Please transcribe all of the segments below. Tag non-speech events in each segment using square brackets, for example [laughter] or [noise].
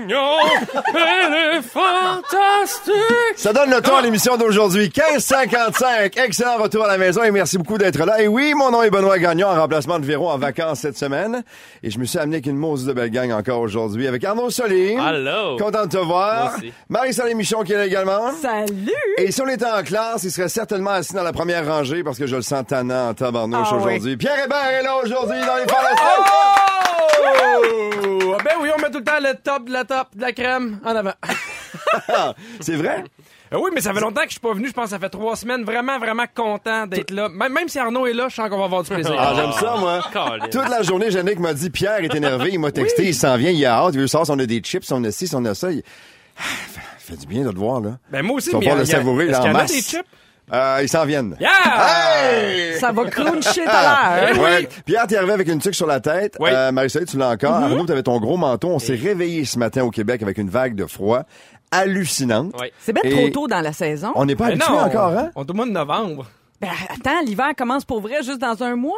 Gagnon, [laughs] elle est fantastique. Ça donne le temps à l'émission d'aujourd'hui. 15h55. Excellent retour à la maison et merci beaucoup d'être là. Et oui, mon nom est Benoît Gagnon en remplacement de Véro en vacances cette semaine. Et je me suis amené avec une mousse de belle gang encore aujourd'hui avec Arnaud Soli. Allô. Content de te voir. Marie-Soleil Michon qui est là également. Salut. Et si on était en classe, il serait certainement assis dans la première rangée parce que je le sens tannant en tabarnouche Ah oui. aujourd'hui. Pierre Hébert est là aujourd'hui dans les fantastiques. Oh! Ben oui, on met tout le temps le top de la top de la crème en avant. [laughs] [laughs] C'est vrai? Euh, oui, mais ça fait longtemps que je suis pas venu. Je pense que ça fait trois semaines. Vraiment, vraiment content d'être là. Même, même si Arnaud est là, je sens qu'on va avoir du plaisir. Ah, j'aime ça, moi. [laughs] Colin. Toute la journée, Yannick m'a dit, Pierre est énervé, il m'a texté, il s'en vient, il a hâte, il veut savoir si on a des chips, si on a ci, si on a ça. Il... Ah, ça fait du bien de te voir, là. Ben moi aussi, mais pouvoir le y savourer, est-ce là, qu'il y en en a masse. des chips? Euh, ils s'en viennent. Yeah! Hey! Ça va cruncher tout à l'heure. Ouais. oui. Pierre, t'es arrivé avec une tuque sur la tête. Oui. Euh, Marie-Soleil, tu l'as encore. Arnaud, t'avais ton gros manteau. On s'est réveillé ce matin au Québec avec une vague de froid hallucinante. Ouais. C'est bien Et- trop tôt dans la saison. On n'est pas habitué encore, hein? On est au mois de novembre. Ben, attends, l'hiver commence pour vrai juste dans un mois.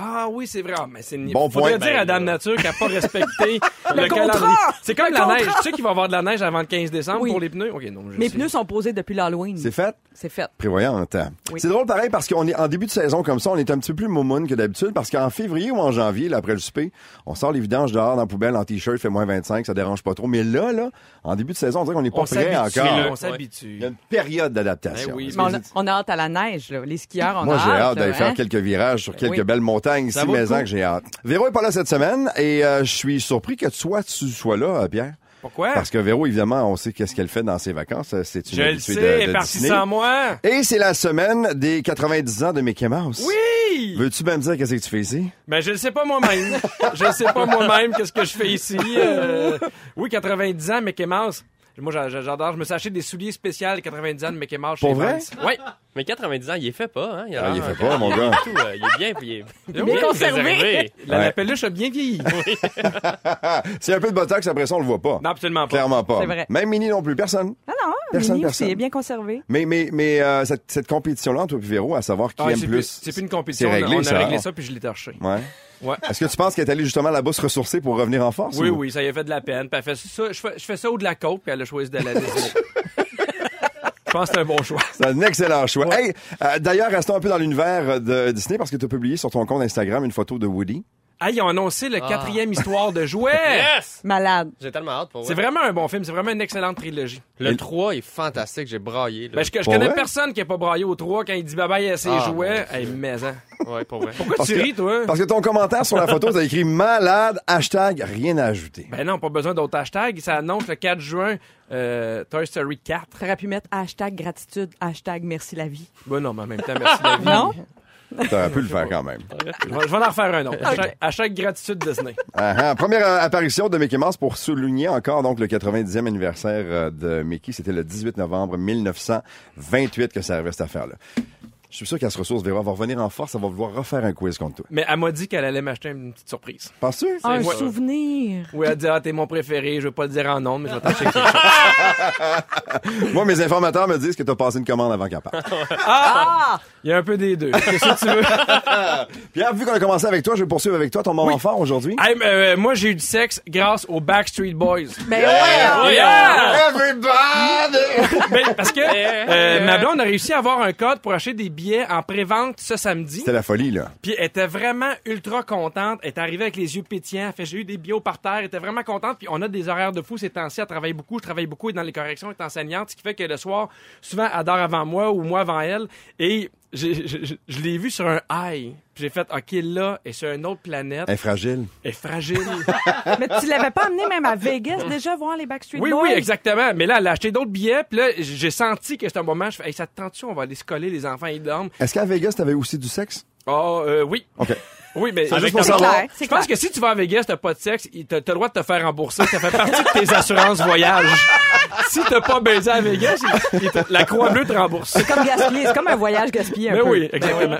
Ah oui, c'est vrai. Ah, mais c'est une... Bon Faudrait point. dire Ben, à Dame Nature qu'elle n'a pas respecté [laughs] le, Le contrat! calendrier. C'est comme Le la neige. Tu sais qu'il va y avoir de la neige avant le 15 décembre Oui. pour les pneus? OK, non, je Mes sais. pneus sont posés depuis l'Halloween. C'est fait? C'est fait. Prévoyante. Oui. C'est drôle pareil parce qu'on est en début de saison comme ça, on est un petit peu plus moumoune que d'habitude parce qu'en février ou en janvier, là, après le souper, on sort les vidanges dehors dans la poubelle en t-shirt, fait moins 25, ça dérange pas trop. Mais là, là, en début de saison, on dirait qu'on n'est pas On prêt encore. là, on Il s'habitue. y a une période d'adaptation. Ben oui, Mais on, a, on a hâte à la neige, là. Les skieurs, on Moi, a j'ai hâte d'aller faire hein? quelques virages sur quelques Oui. belles montagnes ici, vaut le maison que j'ai hâte. Véro est pas là cette semaine et euh, je suis surpris que toi, tu sois là, euh, Pierre. Pourquoi? Parce que Véro, évidemment, on sait qu'est-ce qu'elle fait dans ses vacances. Euh, C'est une Je le sais, de, elle est partie sans moi. Et c'est la semaine des 90 ans de Mickey Mouse. Oui! Veux-tu même dire qu'est-ce que tu fais ici? Ben, je le sais pas moi-même. je ne sais pas moi-même qu'est-ce que je fais ici. Euh, oui, 90 ans, Mickey Mouse. Moi, j'a- j'a- j'adore. Je me suis acheté des souliers spéciaux 90 ans de Mickey Mouse. Pour chez vrai? Oui. Mais 90 ans, il est fait pas, hein? Ah, il est a fait pas, mon gars. Tout, euh, il est bien, puis il est Bien conservé. La, Ouais. la peluche a bien vieilli. [laughs] [laughs] C'est un peu de botox, après ça, on le voit pas. Non, absolument pas. Clairement pas. C'est vrai. Même Mini non plus, personne. Ah non, Personne, Mini personne. est bien conservé. Mais, mais, mais euh, cette, cette compétition-là, entre toi et Véro, à savoir qui Ah, aime c'est plus. C'est plus une compétition. C'est réglé, on a ça. réglé ça, puis je l'ai torché. Ouais. Ouais. Est-ce que tu penses qu'elle est allée justement là-bas se ressourcer pour revenir en force? Oui, ou- oui, ça y a fait de la peine. Puis elle fait ça, je, fais, je fais ça ou de la coke, puis elle a choisi de la [laughs] Disney. Je pense que c'est un bon choix. C'est un excellent choix. Hey, euh, d'ailleurs, restons un peu dans l'univers de Disney parce que tu as publié sur ton compte Instagram une photo de Woody. Ah, ils ont annoncé le quatrième histoire de jouets. [laughs] Yes! Malade. J'ai tellement hâte pour C'est vrai. vraiment un bon film. C'est vraiment une excellente trilogie. Le 3 est fantastique, j'ai braillé. Là. Ben, je, je Pour connais vrai? personne qui a pas braillé au 3 quand il dit bye bye à ses Ah, jouets. Hey, mais hein. Ouais, pour vrai. Pourquoi Parce tu que- ris, toi? Parce que ton commentaire sur la photo, t'as écrit malade, hashtag rien à ajouter. Ben non, pas besoin d'autres hashtags. Ça annonce le 4 juin euh, Toy Story 4. T'aurais pu mettre hashtag gratitude, hashtag merci la vie. Ben non, mais en même temps, merci la [laughs] vie. Non? T'aurais pu le faire quand même. Je vais, je vais en refaire un autre. Hashtag, hashtag gratitude Disney. Ah, ah. Première euh, apparition de Mickey Mouse pour souligner encore donc le 90e anniversaire euh, de Mickey. C'était le 18 novembre 1928 que ça arrivait cette affaire-là. Je suis sûr qu'elle se ressource, Véro, elle va revenir en force, elle va vouloir refaire un quiz contre toi. Mais elle m'a dit qu'elle allait m'acheter une petite surprise. Penses-tu? Un ouais. souvenir. Oui, elle dit Ah, t'es mon préféré. Je veux pas le dire en nom, mais je vais t'acheter quelque chose. [laughs] Moi, mes informateurs me disent que t'as passé une commande avant qu'elle parte. [laughs] Ah! Il y a un peu des deux. Qu'est-ce que tu veux? [laughs] Pierre, vu qu'on a commencé avec toi, je vais poursuivre avec toi ton moment Oui. fort aujourd'hui. Hey, mais, euh, moi, j'ai eu du sexe grâce aux Backstreet Boys. Ben ouais! Yeah! Everybody! Ben, parce que euh, ma blonde a réussi à avoir un code pour acheter des billets en pré-vente ce samedi. C'était la folie, là. Puis elle était vraiment ultra contente. Elle est arrivée avec les yeux pétillants. Elle fait j'ai eu des billets au parterre. Elle était vraiment contente. Puis on a des horaires de fou ces temps-ci. Elle travaille beaucoup. Je travaille beaucoup dans les corrections. Elle est enseignante. Ce qui fait que le soir, souvent, elle dort avant moi ou moi avant elle. Et je, l'ai vue sur un high. J'ai fait OK, là, et sur une autre planète. Elle est fragile. Elle est fragile. [laughs] Mais tu l'avais pas amené même à Vegas déjà voir les Backstreet oui, Boys? oui, exactement. Mais là, elle a acheté d'autres billets. Puis là, j'ai senti que c'était un moment. Je fais hey, ça te tente-tu? On va aller se coller. Les enfants, ils dorment. Est-ce qu'à Vegas, t'avais aussi du sexe? Oh, euh, oui. OK. [laughs] Oui, mais C'est juste avec pour savoir. clair, Je pense que si tu vas à Vegas, t'as pas de sexe, t'as t'as le droit de te faire rembourser. Ça fait partie de tes assurances voyage. [laughs] Si t'as pas baisé à Vegas, la Croix Bleue te rembourse. C'est comme gaspiller, c'est comme un voyage gaspillé un Mais peu. oui, exactement.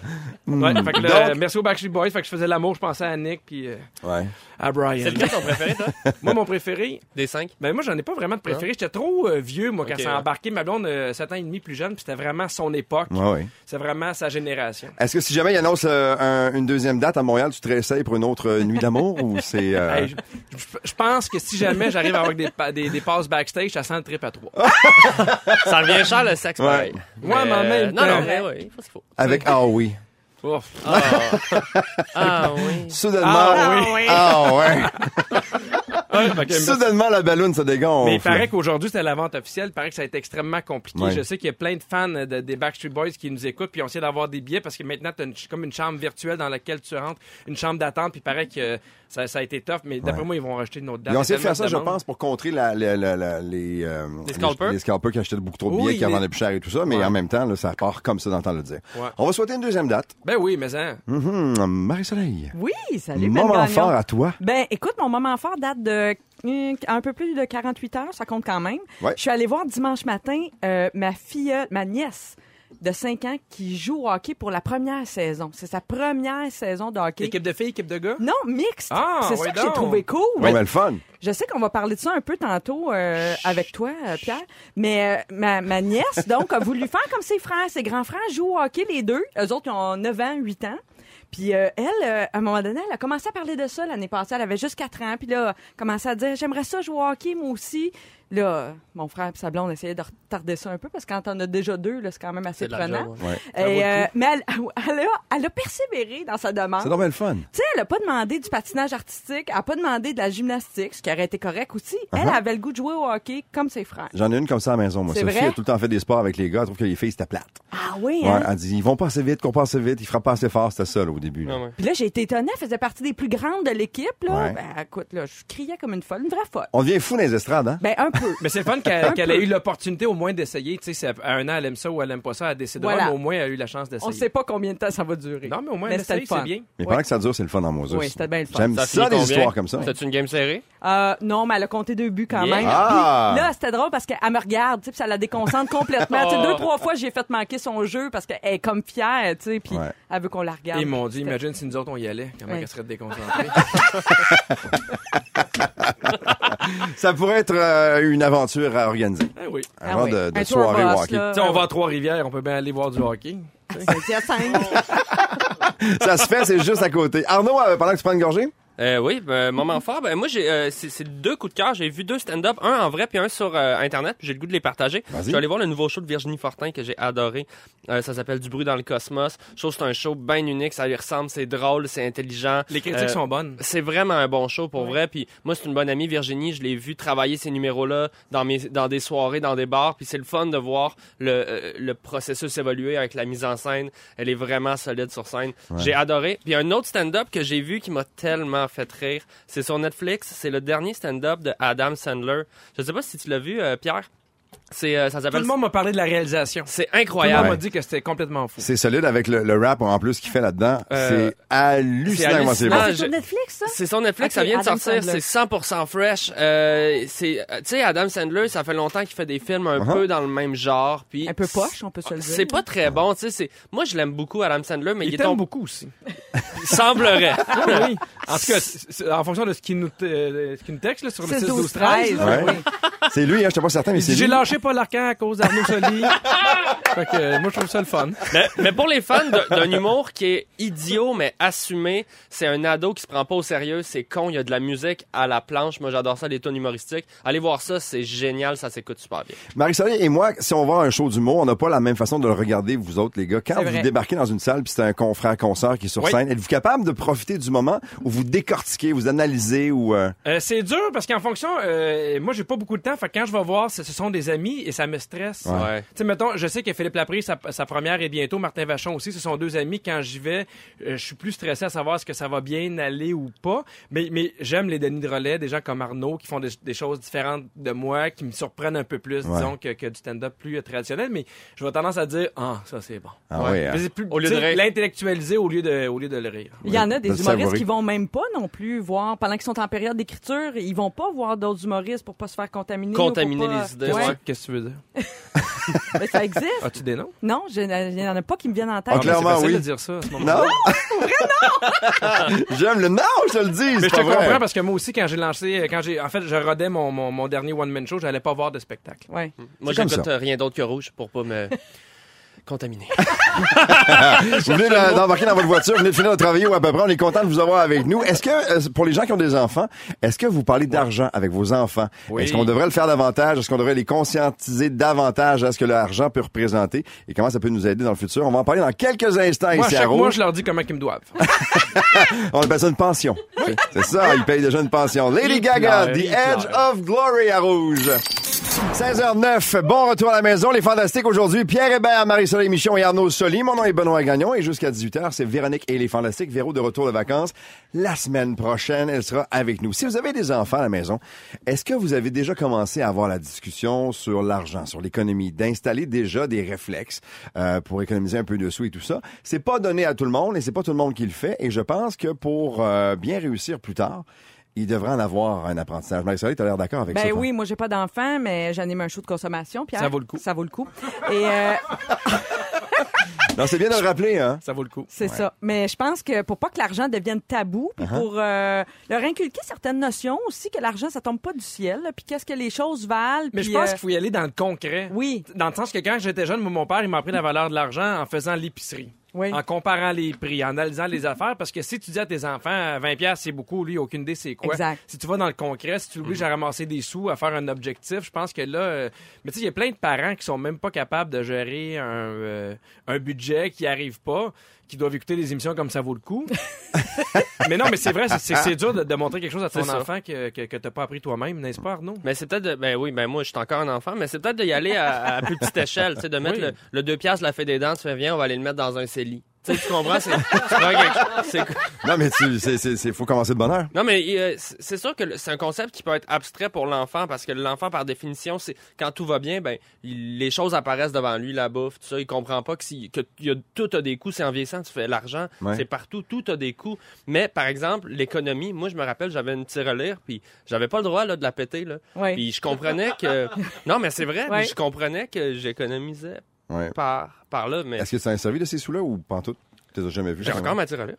Ouais, fait que le- Donc- merci aux Backstreet Boys. Fait que je faisais l'amour, je pensais à Nick puis euh, Ouais. à Brian. C'est lequel ton préféré, toi? [laughs] Moi, mon préféré, Des cinq? ben moi, j'en ai pas vraiment de préféré. J'étais trop euh, vieux, moi, quand Ok, ça ouais. a embarqué. Ma blonde, euh, 7 ans et demi plus jeune, puis c'était vraiment son époque. Ouais, ouais. C'est vraiment sa génération. Est-ce que si jamais il annonce euh, un- une deuxième date à Montréal, tu te réessayes pour une autre nuit d'amour ou c'est. euh, Hey, je, pense que si jamais j'arrive à avoir des, pa- des, des passes backstage, ça sent le trip à trois. Ça revient cher, le sexe, Ouais. pareil. Ouais, mais en même Non, non, mais ouais, il faut ce qu'il faut. Avec Ah oui. Ouf. Ah, ah oui. [laughs] Soudainement. Ah oui. Ah ouais. [laughs] [laughs] Que- Soudainement, la ballonne se dégonfle. Mais il paraît qu'aujourd'hui, c'était la vente officielle. Il paraît que ça a été extrêmement compliqué. Ouais. Je sais qu'il y a plein de fans de- des Backstreet Boys qui nous écoutent puis ont essayé d'avoir des billets parce que maintenant, tu as comme une chambre virtuelle dans laquelle tu rentres, une chambre d'attente. Puis il paraît que ça, ça a été tough. Mais d'après Ouais. moi, ils vont rajouter une autre date. Ils ont essayé de faire ça, je pense, pour contrer la, la- la- la- les, euh, Les scalpers? les scalpers qui achetaient beaucoup trop de Oui, billets, qui en les- vendaient plus cher et tout ça. Mais Ouais. en même temps, là, ça part comme ça d'entendre le dire. Ouais. On va souhaiter une deuxième date. Ben oui, mais hein. Mhm, Marie-Soleil. Oui, salut, Ben Moment Gagnon. fort à toi. Ben, écoute, mon moment fort date de euh, un peu plus de 48 heures, ça compte quand même. Ouais. Je suis allée voir dimanche matin euh, ma fille, ma nièce de 5 ans qui joue au hockey pour la première saison. C'est sa première saison de hockey. Équipe de filles, équipe de gars? Non, mixte. Ah, c'est ça ouais que j'ai trouvé cool. Bon, ben, le fun. Je sais qu'on va parler de ça un peu tantôt euh, avec toi, euh, Pierre. Mais euh, ma, ma nièce, donc, a voulu faire comme ses frères. Ses grands frères jouent au hockey, les deux. Eux autres, ils ont 9 ans, 8 ans. Puis euh, elle, euh, à un moment donné, elle a commencé à parler de ça l'année passée. Elle avait juste 4 ans. Puis là, elle a commencé à dire, j'aimerais ça jouer au hockey, moi aussi. Là, mon frère et sa blonde essayaient de retarder ça un peu parce que quand on a déjà deux, c'est quand même assez prenant. ouais. Et, euh, mais elle, [laughs] elle, a, elle a persévéré dans sa demande. C'est bien le fun. Tu sais, elle a pas demandé du patinage artistique, elle a pas demandé de la gymnastique, ce qui aurait été correct aussi. Elle Uh-huh. avait le goût de jouer au hockey comme ses frères. J'en ai une comme ça à la maison, moi. Sophie vrai? a tout le temps fait des sports avec les gars. Elle trouve que les filles, c'était plate. Ah oui, Ouais, hein? elle dit, ils vont pas assez vite, qu'on passe assez vite, ils frappent pas assez fort. C'était ça, là, au début. là. Ah ouais. Puis là, j'ai été étonnée, elle faisait partie des plus grandes de l'équipe, là. Ouais. Ben, écoute, là, je criais comme une folle, une vraie folle. On devient fou dans les estrades, hein? Ben, un peu. Mais c'est le fun [laughs] qu'elle ait eu l'opportunité au moins d'essayer. Tu sais, à un an, elle aime ça ou elle aime pas ça, elle décidera, Voilà. mais au moins, elle a eu la chance On d'essayer. sait pas combien de temps ça va durer. Non, mais au moins, elle c'était essaye, c'est bien. Mais Ouais. pendant que ça dure, c'est le fun en Moses. Oui, c'était bien le fun. J'aime Ça des histoires comme ça. C'est une game serrée? Euh, non, mais elle a compté deux buts quand Yeah. même. Ah! Puis là, c'était drôle parce qu'elle me regarde, tu sais, puis ça la déconcentre complètement. [laughs] Tu sais, Oh. deux, trois fois, j'ai fait manquer son jeu parce qu'elle est comme fière, tu sais, puis Ouais. elle veut qu'on la regarde. Et mon Dieu, C'était- imagine si nous autres on y allait, comment Ouais. elle serait déconcentrée? [laughs] Ça pourrait être euh, une aventure à organiser. ah oui. Ah Avant oui. de, de Un tour soirée boss, au hockey. là. Tu sais, on va à Trois-Rivières, on peut bien aller voir du hockey. Ça se fait, c'est juste à côté. Arnaud, euh, pendant que tu prends une gorgée? Euh, oui, ben, moment fort. Ben, moi, j'ai, euh, c'est, c'est deux coups de cœur. J'ai vu deux stand-up, un en vrai puis un sur euh, Internet. Puis j'ai le goût de les partager. Vas-y. Je suis allé voir le nouveau show de Virginie Fortin que j'ai adoré. Euh, ça s'appelle Du bruit dans le cosmos. Je trouve que c'est un show bien unique. Ça lui ressemble. C'est drôle, c'est intelligent. Les critiques Euh, sont bonnes. C'est vraiment un bon show pour vrai. Puis moi, c'est une bonne amie, Virginie. Je l'ai vu travailler ces numéros-là dans mes, dans des soirées, dans des bars. Puis c'est le fun de voir le, euh, le processus évoluer avec la mise en scène. Elle est vraiment solide sur scène. J'ai adoré. Puis un autre stand-up que j'ai vu qui m'a tellement fait rire, c'est sur Netflix. C'est le dernier stand-up de Adam Sandler. Je sais pas si tu l'as vu, euh, Pierre. C'est, euh, ça Tout le monde m'a parlé de la réalisation. C'est Tout le monde incroyable. m'a dit que c'était complètement fou. C'est solide avec le, le rap en plus qu'il fait là-dedans. Euh, c'est hallucinant c'est bon. Ah, sur Netflix, ça? C'est sur Netflix, ça vient de sortir, Sandler. c'est 100% fresh. Euh, c'est, euh, tu sais, Adam Sandler, ça fait longtemps qu'il fait des films un Uh-huh. peu dans le même genre, puis Un peu poche, on peut se le dire. C'est pas très bon, tu sais. c'est- Moi, je l'aime beaucoup, Adam Sandler, mais il, Il est beaucoup aussi. [laughs] Il semblerait. Oui, oui. [laughs] En tout cas, c'est- c'est- en fonction de ce qu'il nous, te- euh, ce qu'il nous texte là, sur le 6, 6 12, 12 13 13. là. Ouais. C'est lui, hein, je pas certain, mais c'est J'ai lui. Lâché Paul Arcand à cause d'Arnaud Soli. fait que, euh, moi, je trouve ça le fun. mais, mais pour les fans d'un humour qui est idiot, mais assumé, c'est un ado qui se prend pas au sérieux, c'est con, il y a de la musique à la planche. Moi, j'adore ça, les tonnes humoristiques. Allez voir ça, c'est génial, ça s'écoute super bien. Marie-Soleil et moi, si on à un show d'humour, on n'a pas la même façon de le regarder, vous autres, les gars. Quand vous vrai. débarquez dans une salle puis c'est un confrère, consoeur qui est sur Oui. scène, êtes-vous capable de profiter du moment où vous décortiquez, vous analysez ou... euh, Euh, c'est dur parce qu'en fonction, euh, moi j'ai pas beaucoup de temps. Fait quand je vais voir, ce sont des amis et ça me stresse. Ouais. Tu sais, mettons, je sais que Philippe Laprise, sa, sa première est bientôt. Martin Vachon aussi, ce sont deux amis. Quand j'y vais, euh, je suis plus stressé à savoir est-ce que ça va bien aller ou pas. Mais, mais j'aime les Denis de relais, des gens comme Arnaud qui font des, des choses différentes de moi, qui me surprennent un peu plus, Ouais. disons, que, que du stand-up plus euh, traditionnel. Mais je vais tendance à dire, ah, ça c'est bon. Ah ouais, hein. C'est plus, Au lieu de l'intellectualiser au lieu de, au lieu de le rire. Il y en a de des humoristes savourer. qui vont même pas non plus voir, pendant qu'ils sont en période d'écriture, ils vont pas voir d'autres humoristes pour pas se faire contaminer. ou pour Contaminer pas- les idées, Ouais. Ouais. Qu'est-ce que tu veux dire? Mais [laughs] ça existe. As-tu des noms? Non, je- il n'y en a pas qui me viennent en tête. Ah, clairement, C'est facile oui. de dire ça à ce moment-là. Non? [laughs] J'aime le non, je te le dis. Mais c'est je te pas vrai. comprends parce que moi aussi, quand j'ai lancé, quand j'ai, en fait, je rodais mon, mon, mon dernier one-man show, j'allais pas voir de spectacle. Ouais. Moi, comme j'écoute ça. euh, rien d'autre que rouge pour pas me contaminer. [laughs] Vous venez de- d'embarquer dans votre voiture, vous venez de finir de travailler ou à peu près. On est content de vous avoir avec nous. Est-ce que, euh, pour les gens qui ont des enfants, est-ce que vous parlez d'argent avec vos enfants? Oui. Est-ce qu'on devrait le faire davantage? Est-ce qu'on devrait les conscientiser davantage à ce que l'argent peut représenter? Et comment ça peut nous aider dans le futur? On va en parler dans quelques instants Moi, ici à chaque mois, Rouge. je leur dis comment ils me doivent. [laughs] On appelle ça une pension. C'est ça, ils payent déjà une pension. Lady Gaga, The Edge of Glory à Rouge. 16h09, bon retour à la maison. Les Fantastiques aujourd'hui, Pierre Hébert, Marie-Soleil Michon et Arnaud Soli. Mon nom est Benoît Gagnon et jusqu'à 18h, c'est Véronique et les Fantastiques. Véro de retour de vacances. La semaine prochaine, elle sera avec nous. Si vous avez des enfants à la maison, est-ce que vous avez déjà commencé à avoir la discussion sur l'argent, sur l'économie, d'installer déjà des réflexes euh, pour économiser un peu de sous et tout ça? C'est pas donné à tout le monde et c'est pas tout le monde qui le fait. Et je pense que pour euh, bien réussir plus tard, il devrait en avoir un apprentissage. Marie-Soleil, tu as l'air d'accord avec ça? Ben oui, moi j'ai pas d'enfant, mais j'anime un show de consommation, Pierre. Ça vaut le coup. Ça vaut le coup. Et euh, [laughs] Non, c'est bien de le rappeler, hein? Ça vaut le coup. c'est ça. Mais je pense que pour pas que l'argent devienne tabou, puis Uh-huh. pour euh, leur inculquer certaines notions aussi que l'argent ça tombe pas du ciel, puis qu'est-ce que les choses valent. Mais je pense euh, qu'il faut y aller dans le concret. Oui. Dans le sens que quand j'étais jeune, mon père, il m'a appris la valeur de l'argent en faisant l'épicerie. Oui. En comparant les prix, en analysant les affaires, parce que si tu dis à tes enfants, 20 pièces c'est beaucoup, lui, aucune idée c'est quoi. Exact. Si tu vas dans le concret, si tu l'obliges à ramasser des sous, à faire un objectif, je pense que là, euh, mais tu sais, il y a plein de parents qui sont même pas capables de gérer un, euh, un budget, qui arrivent pas, qui doivent écouter des émissions comme ça vaut le coup. [laughs] mais non, mais c'est vrai, c'est- dur de, de montrer quelque chose à ton enfant que, que, que t'as pas appris toi-même, n'est-ce pas, Arnaud? Mais c'est peut-être de, ben oui, ben moi je suis encore un enfant, mais c'est peut-être d'y aller à, à plus petite échelle, tu sais, de mettre Oui. le, le 2 piastres la fée des dents, tu fais viens, on va aller le mettre dans un CELI. Tu comprends, c'est, Non, mais tu, c'est, c'est, c'est- faut commencer de bonne heure. Non, mais euh, c'est sûr que c'est un concept qui peut être abstrait pour l'enfant parce que l'enfant, par définition, c'est quand tout va bien, ben il- les choses apparaissent devant lui, la bouffe, tout ça. Il comprend pas que, si, que y a, tout a des coûts. C'est en vieillissant, tu fais l'argent, Ouais. c'est partout, tout a des coûts. Mais par exemple, l'économie, moi je me rappelle, j'avais une tirelire, puis j'avais pas le droit là, de la péter là. Ouais. Puis je comprenais que [laughs] non, mais c'est vrai, puis je comprenais que j'économisais Ouais. par par là, mais Est-ce que tu as servi de ces sous-là ou pas en tout? Tu les as jamais vus? j'ai encore ma tirelire.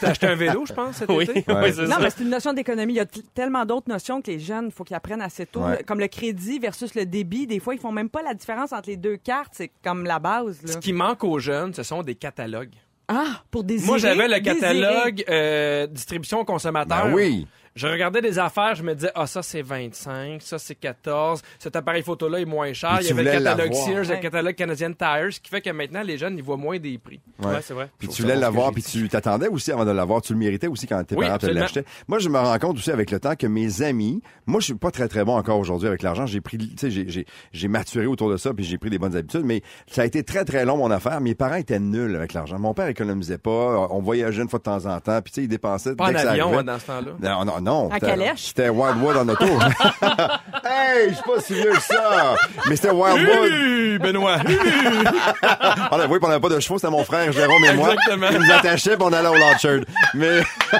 T'as [laughs] acheté un vélo, je pense, cet oui, été? Ouais. oui, c'est Non, ça. mais c'est une notion d'économie. Il y a tellement d'autres notions que les jeunes, il faut qu'ils apprennent assez tôt. Ouais. Comme le crédit versus le débit. Des fois, ils font même pas la différence entre les deux cartes. C'est comme la base. Là. Ce qui manque aux jeunes, ce sont des catalogues. Ah, pour désirer. Moi, j'avais le catalogue euh, distribution consommateur. Ben oui. Je regardais des affaires, je me disais, ah, ça c'est 25, ça c'est 14, cet appareil photo-là est moins cher. Mais Il y avait le catalogue. Sears, le catalogue Canadian Tire, ce qui fait que maintenant, les jeunes, ils voient moins des prix. Ouais. Ouais, c'est vrai. Puis tu voulais l'avoir, puis tu t'attendais aussi avant de l'avoir. Tu le méritais aussi quand tes Oui, parents te l'achetaient. Moi, je me rends compte aussi avec le temps que mes amis, moi, je suis pas très, très bon encore aujourd'hui avec l'argent. J'ai pris, tu sais, j'ai- j'ai- j'ai maturé autour de ça, puis j'ai pris des bonnes habitudes, mais ça a été très, très long, mon affaire. Mes parents étaient nuls avec l'argent. Mon père économisait pas. On voyageait une fois de temps en temps, puis tu sais, il dépensait Pas en dès que ça avion hein, dans ce temps-là. Non, non, non. En C'était- calèche? C'était Wildwood en auto. [laughs] hey, je suis pas si vieux que ça. Mais c'était Wildwood. Hum, Benoît! [laughs] On a, oui, on n'avait pas de chevaux, c'était mon frère Jérôme et moi. Exactement. qui nous attachait, puis on allait au Lodge Mais [laughs]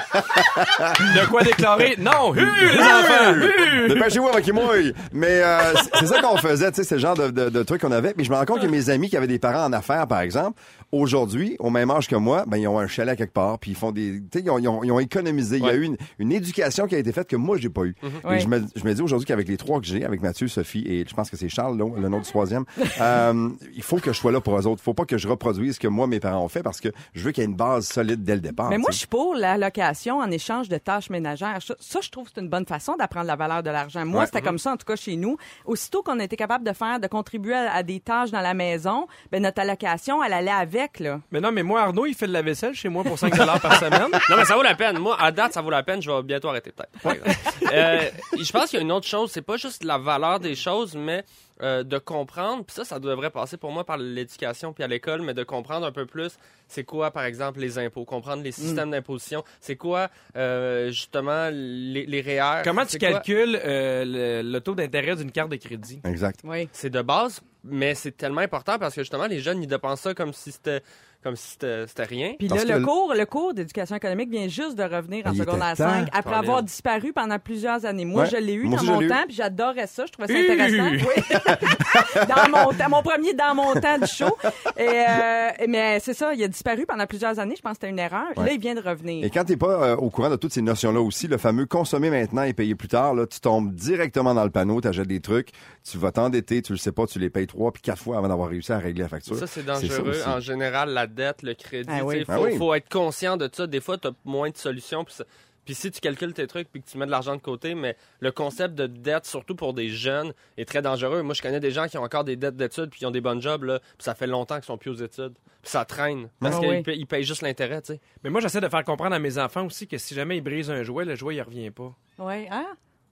De quoi déclarer? Non! Hum, les enfants! Dépêchez-vous avec qui mouille. Mais euh, c'est- ça qu'on faisait, tu sais, c'est le genre de, de, de trucs qu'on avait. Puis je me rends compte que mes amis qui avaient des parents en affaires, par exemple, aujourd'hui, au même âge que moi, ben ils ont un chalet quelque part, puis ils font des, tu sais, ils ont, ils ont- ils ont économisé. Il y a eu une, une éducation qui a été faite que moi j'ai pas eu. Et Ouais. je me, je me dis aujourd'hui qu'avec les trois que j'ai, avec Mathieu, Sophie et je pense que c'est Charles, là, le nom du troisième, [laughs] euh, il faut que je sois là pour eux autres. Faut pas que je reproduise ce que moi mes parents ont fait parce que je veux qu'il y ait une base solide dès le départ. Mais moi, je suis pour la location en échange de tâches ménagères. Ça, ça, je trouve que c'est une bonne façon d'apprendre la valeur de l'argent. Moi, Ouais. c'était comme ça, en tout cas, chez nous. Aussitôt qu'on a été capable de faire, de contribuer à, à des tâches dans la maison, ben, notre allocation, elle allait avec, là. Mais non, mais moi, Arnaud, il fait de la vaisselle chez moi pour 5 par semaine. [laughs] Non, mais ça vaut la peine. Moi, à date, ça vaut la peine. Je vais bientôt arrêter, peut-être. [laughs] Euh, je pense qu'il y a une autre chose. C'est pas juste la valeur des choses, mais euh, de comprendre. Puis ça, ça devrait passer pour moi par l'éducation puis à l'école, mais de comprendre un peu plus c'est quoi, par exemple, les impôts, comprendre les systèmes d'imposition. C'est quoi, euh, justement, les, les REER? Comment tu quoi- calcules euh, le, le taux d'intérêt d'une carte de crédit? Exact. Oui. C'est de base, mais c'est tellement important parce que justement, les jeunes, ils dépensent ça comme si c'était comme si c'était rien. Puis là, le cours, le cours d'éducation économique vient juste de revenir en secondaire temps. 5 après avoir disparu pendant plusieurs années. Moi, Ouais. je l'ai eu Moi dans mon temps, puis j'adorais ça. Je trouvais ça intéressant. [laughs] Oui. [laughs] dans mon temps, mon premier dans mon temps du show. Et, euh, mais c'est ça, il a disparu pendant plusieurs années. Je pense que c'était une erreur. Ouais. Là, il vient de revenir. Et quand t'es pas euh, au courant de toutes ces notions-là aussi, le fameux consommer maintenant et payer plus tard, là, tu tombes directement dans le panneau, t'achètes des trucs, tu vas t'endetter, tu le sais pas, tu les payes trois puis quatre fois avant d'avoir réussi à régler la facture. Ça, c'est dangereux. en général, la dette, le crédit, Ah oui. il faut, Ah oui. faut être conscient de ça. Des fois, tu as moins de solutions. Puis si tu calcules tes trucs puis que tu mets de l'argent de côté, mais le concept de dette, surtout pour des jeunes, est très dangereux. Moi, je connais des gens qui ont encore des dettes d'études puis qui ont des bonnes jobs, là, puis ça fait longtemps qu'ils sont plus aux études. Puis ça traîne. Parce Ah qu'ils oui. payent, juste l'intérêt, tu sais. Mais moi, j'essaie de faire comprendre à mes enfants aussi que si jamais ils brisent un jouet, le jouet, il revient pas. Ouais. Ah.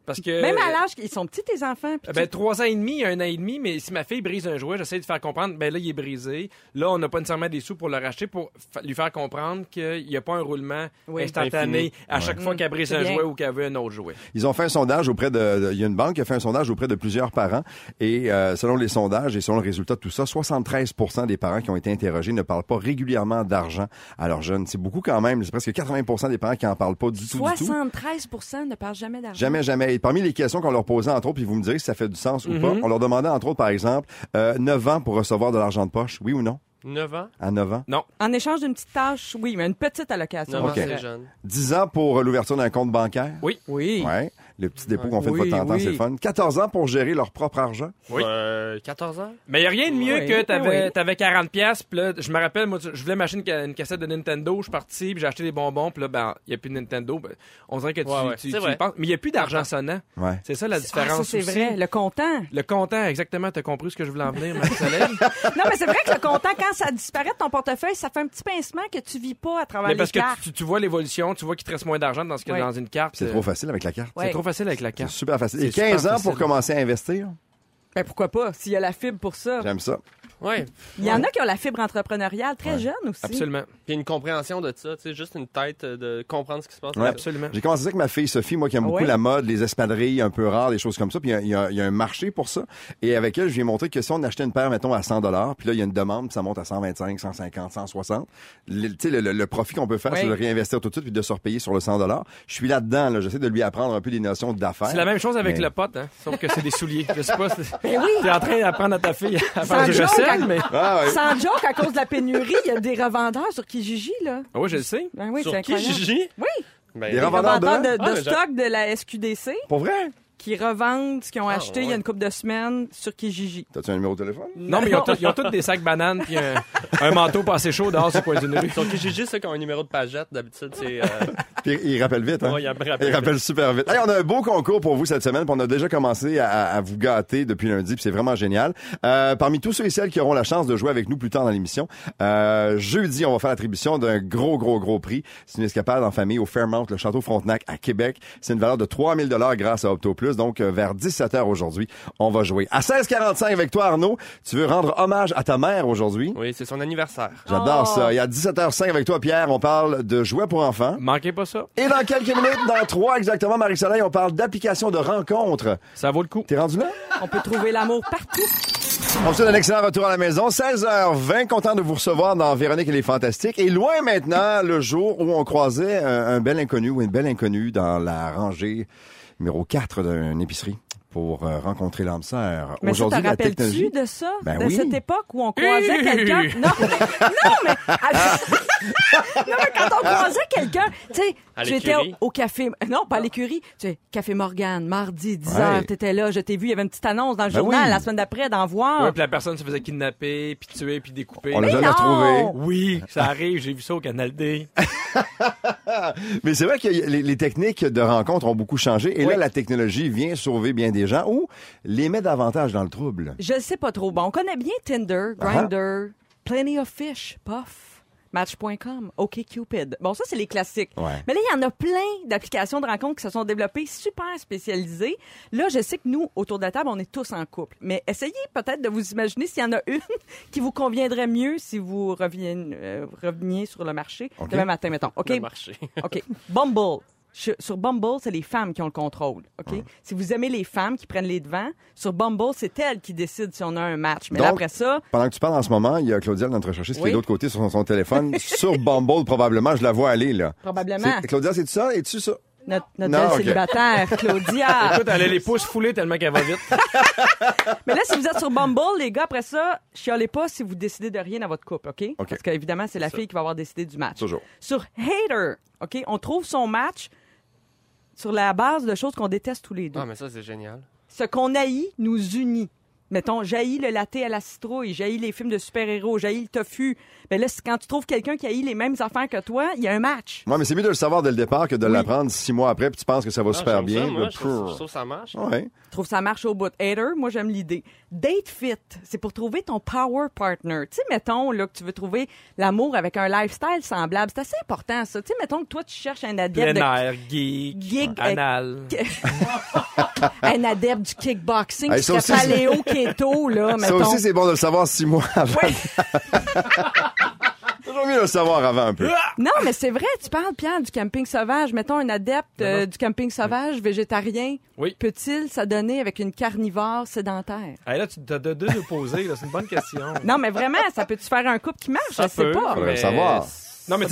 Parce que. Même à l'âge, ils sont petits, tes enfants. Ben, tu- trois ans et demi, un an et demi, mais si ma fille brise un jouet, j'essaie de faire comprendre, ben là, il est brisé. Là, on n'a pas nécessairement des sous pour le racheter pour fa- lui faire comprendre qu'il n'y a pas un roulement Oui. instantané à chaque fois qu'elle brise un bien. jouet ou qu'elle veut un autre jouet. Ils ont fait un sondage auprès de, il y a une banque qui a fait un sondage auprès de plusieurs parents et euh, selon les sondages et selon le résultat de tout ça, 73% des parents qui ont été interrogés ne parlent pas régulièrement d'argent à leurs jeunes. C'est beaucoup quand même. C'est presque 80% des parents qui en parlent pas du tout, du tout. 73 ne parlent jamais d'argent. Jamais, jamais. Et parmi les questions qu'on leur posait, entre autres, puis vous me direz si ça fait du sens ou Mhm. pas, on leur demandait, entre autres, par exemple, euh, 9 ans pour recevoir de l'argent de poche, oui ou non? 9 ans? À 9 ans? En échange d'une petite tâche, oui, mais une petite allocation. 9 ans, Ok. c'est jeune. 10 ans pour l'ouverture d'un compte bancaire? Oui. Oui. Ouais. Le petit dépôt qu'on fait de Oui, temps en temps, oui. c'est fun. 14 ans pour gérer leur propre argent. Oui. Euh, 14 ans? Mais il n'y a rien de mieux Oui, que t'avais oui. avais 40 pièces puis là, je me rappelle, moi, je voulais m'acheter une, ca- une cassette de Nintendo, je suis parti, puis j'ai acheté des bonbons, puis là, ben, il n'y a plus de Nintendo. Ben, on dirait que tu, Ouais, ouais. tu, tu y penses. Mais il n'y a plus d'argent sonnant. Ouais. C'est ça la Ah, différence ça, c'est aussi. vrai. Le comptant. Le comptant, exactement, t'as compris ce que je voulais en venir, Marie-Soleil? [laughs] Non, mais c'est vrai que le comptant, quand ça disparaît de ton portefeuille, ça fait un petit pincement que tu vis pas à travers Mais les parce que tu, tu vois l'évolution, tu vois qu'il te reste moins d'argent dans ce que Ouais. dans une carte. C'est euh, trop facile avec la carte. Ouais. C'est trop facile avec la C'est carte. super facile. Et C'est super 15 ans pour facile. commencer à investir. Ben pourquoi pas, s'il y a la fibre pour ça. J'aime ça. Ouais. Il y en a qui ont la fibre entrepreneuriale très jeune aussi. Absolument. Puis une compréhension de ça, tu sais, juste une tête euh, de comprendre ce qui se passe. Ouais. Absolument. J'ai commencé ça avec ma fille Sophie, moi qui aime Ah beaucoup la mode, les espadrilles un peu rares, des choses comme ça. Puis il y a- y, y un marché pour ça. Et avec elle, je lui ai montré que si on achetait une paire, mettons, à 100 dollars, puis là, il y a une demande, puis ça monte à 125, 150, 160. Le, tu sais, le, le- le profit qu'on peut faire, c'est de le réinvestir tout de suite puis de se repayer sur le 100 dollars. Je suis là-dedans, là. J'essaie de lui apprendre un peu des notions d'affaires. C'est la même chose avec Mais- le pote, hein? Sauf que c'est des souliers. Je sais pas. si- [laughs] Ben oui. T'es en train d'apprendre à ta fille à faire des recettes, à- mais. Ah, ouais. Sans joke, à cause de la pénurie, il y a des revendeurs sur Kijiji, là. Ah oui, je le sais. Ben oui, Sur c'est qui, incroyable. Gigi? Oui, Ben, Des des revendeurs revendeurs de- de, de Ah, stock de la SQDC Pour vrai? Qui revendent ce qu'ils ont Ah, acheté il y a ouais. une couple de semaines sur Kijiji. T'as-tu un numéro de téléphone? Non, mais ils ont, tous- ils ont tous des sacs bananes puis un, [laughs] un manteau passé chaud dehors sur le coin d'une rue. Sur Kijiji, ceux qui ont un numéro de pagette, d'habitude, c'est... Euh... [laughs] Puis il rappelle vite, hein? ouais, il me rappelle. Il rappelle super vite. Hey, on a un beau concours pour vous cette semaine. puis on a déjà commencé à, à vous gâter depuis lundi, puis c'est vraiment génial. Euh, parmi tous ceux et celles qui auront la chance de jouer avec nous plus tard dans l'émission, euh, jeudi, on va faire l'attribution d'un gros, gros, gros prix. C'est une escapade en famille au Fairmount, le Château Frontenac à Québec. C'est une valeur de 3000 dollars grâce à Opto Plus. Donc, euh, vers 17 h aujourd'hui, on va jouer. À 16h45 avec toi, Arnaud, tu veux rendre hommage à ta mère aujourd'hui? Oui, c'est son anniversaire. J'adore Oh. ça. Et à 17h05 avec toi, Pierre, on parle de jouets pour enfants. Manquez pas ça. Et dans quelques minutes, dans trois exactement, Marie-Soleil, on parle d'application de rencontres. Ça vaut le coup. T'es rendu là? On peut trouver l'amour partout. On vous souhaite un excellent retour à la maison. 16h20, content de vous recevoir dans Véronique et les Fantastiques. Et loin maintenant, le jour où on croisait un, un bel inconnu ou une belle inconnue dans la rangée numéro 4 d'une épicerie pour euh, rencontrer l'âme sœur. Mais ça, te Aujourd'hui, la rappelles-tu technologie... de ça? Ben de oui. cette époque où on croisait quelqu'un? [laughs] Non, mais, non, mais, [laughs] non, mais quand on croisait quelqu'un, tu sais, À tu étais au, au café, non, pas à l'écurie, tu sais, Café Morgane, mardi, 10 Ouais. heures, t'étais là, je t'ai vu, il y avait une petite annonce dans le Ben journal oui. la semaine d'après d'en voir. Ouais, puis la personne se faisait kidnapper, puis tuer, puis découper. On l'a Mais jamais retrouvé. Oui, ça arrive, j'ai vu ça au Canal D. [laughs] Mais c'est vrai que les, les techniques de rencontre ont beaucoup changé. Et Oui. là, la technologie vient sauver bien des gens ou les met davantage dans le trouble? Je le sais pas trop. Bon, on connaît bien Tinder. Grindr, Plenty of Fish, Puff, Match.com, OkCupid. Bon, ça, c'est les classiques. Ouais. Mais là, il y en a plein d'applications de rencontres qui se sont développées super spécialisées. Là, je sais que nous, autour de la table, on est tous en couple. Mais essayez peut-être de vous imaginer s'il y en a une [laughs] qui vous conviendrait mieux si vous reveniez, euh, reveniez sur le marché demain matin, mettons. OK? Le marché. OK. Bumble. Sur Bumble, c'est les femmes qui ont le contrôle. OK? Si vous aimez les femmes qui prennent les devants, sur Bumble, c'est elles qui décident si on a un match. Mais là, après ça, Pendant que tu parles en ce moment, il y a Claudia, notre recherchiste, qui Oui. est de l'autre côté sur son, son téléphone. [laughs] sur Bumble, probablement, je la vois aller, là. probablement, C'est- Claudia, c'est ça? Es-tu ça? notre, notre Non, belle ok. célibataire, Claudia. [laughs] Écoute, elle a les pouces foulés tellement qu'elle va vite. [laughs] Mais là, si vous êtes sur Bumble, les gars, après ça, chialez pas si vous décidez de rien dans votre couple, OK? OK. Parce qu'évidemment, c'est la fille qui va avoir décidé du match. Toujours. Sur Hater, OK? On trouve son match sur la base de choses qu'on déteste tous les deux. Ah, mais ça, c'est génial. Ce qu'on haït nous unit. Mettons, jaillit le latte à la citrouille, jaillit les films de super-héros, jaillit le tofu. Ben là, c'est quand tu trouves quelqu'un qui haït les mêmes affaires que toi, il y a un match. Ouais, mais c'est mieux de le savoir dès le départ que de l'apprendre six mois après, puis tu penses que ça va Ah, super bien. ça, moi, Le je, trouve, je trouve ça marche. Ouais. Je trouve ça marche au bout. Hater, moi, j'aime l'idée. Date fit, c'est pour trouver ton power partner. Tu sais, mettons, là, que tu veux trouver l'amour avec un lifestyle semblable. C'est assez important, ça. Tu sais, mettons que toi, tu cherches un adepte, Plein de- air, geek, Geek, euh, anal. [laughs] un adepte du kickboxing, Hey, qui ça serait aussi, c'est- paléo keto, là, Ça aussi, c'est bon de le savoir six mois [laughs] avant. Toujours mieux de le savoir avant un peu. Non, mais c'est vrai, tu parles, Pierre, du camping sauvage. Mettons un adepte euh, du camping sauvage, végétarien. Oui. Peut-il s'adonner avec une carnivore sédentaire? Hey, là, tu as deux deux opposés, là. C'est une bonne question. Non, mais vraiment, ça peut-tu faire un couple qui marche? Ça je sais peut, pas. Faudrait le savoir. Non, mais,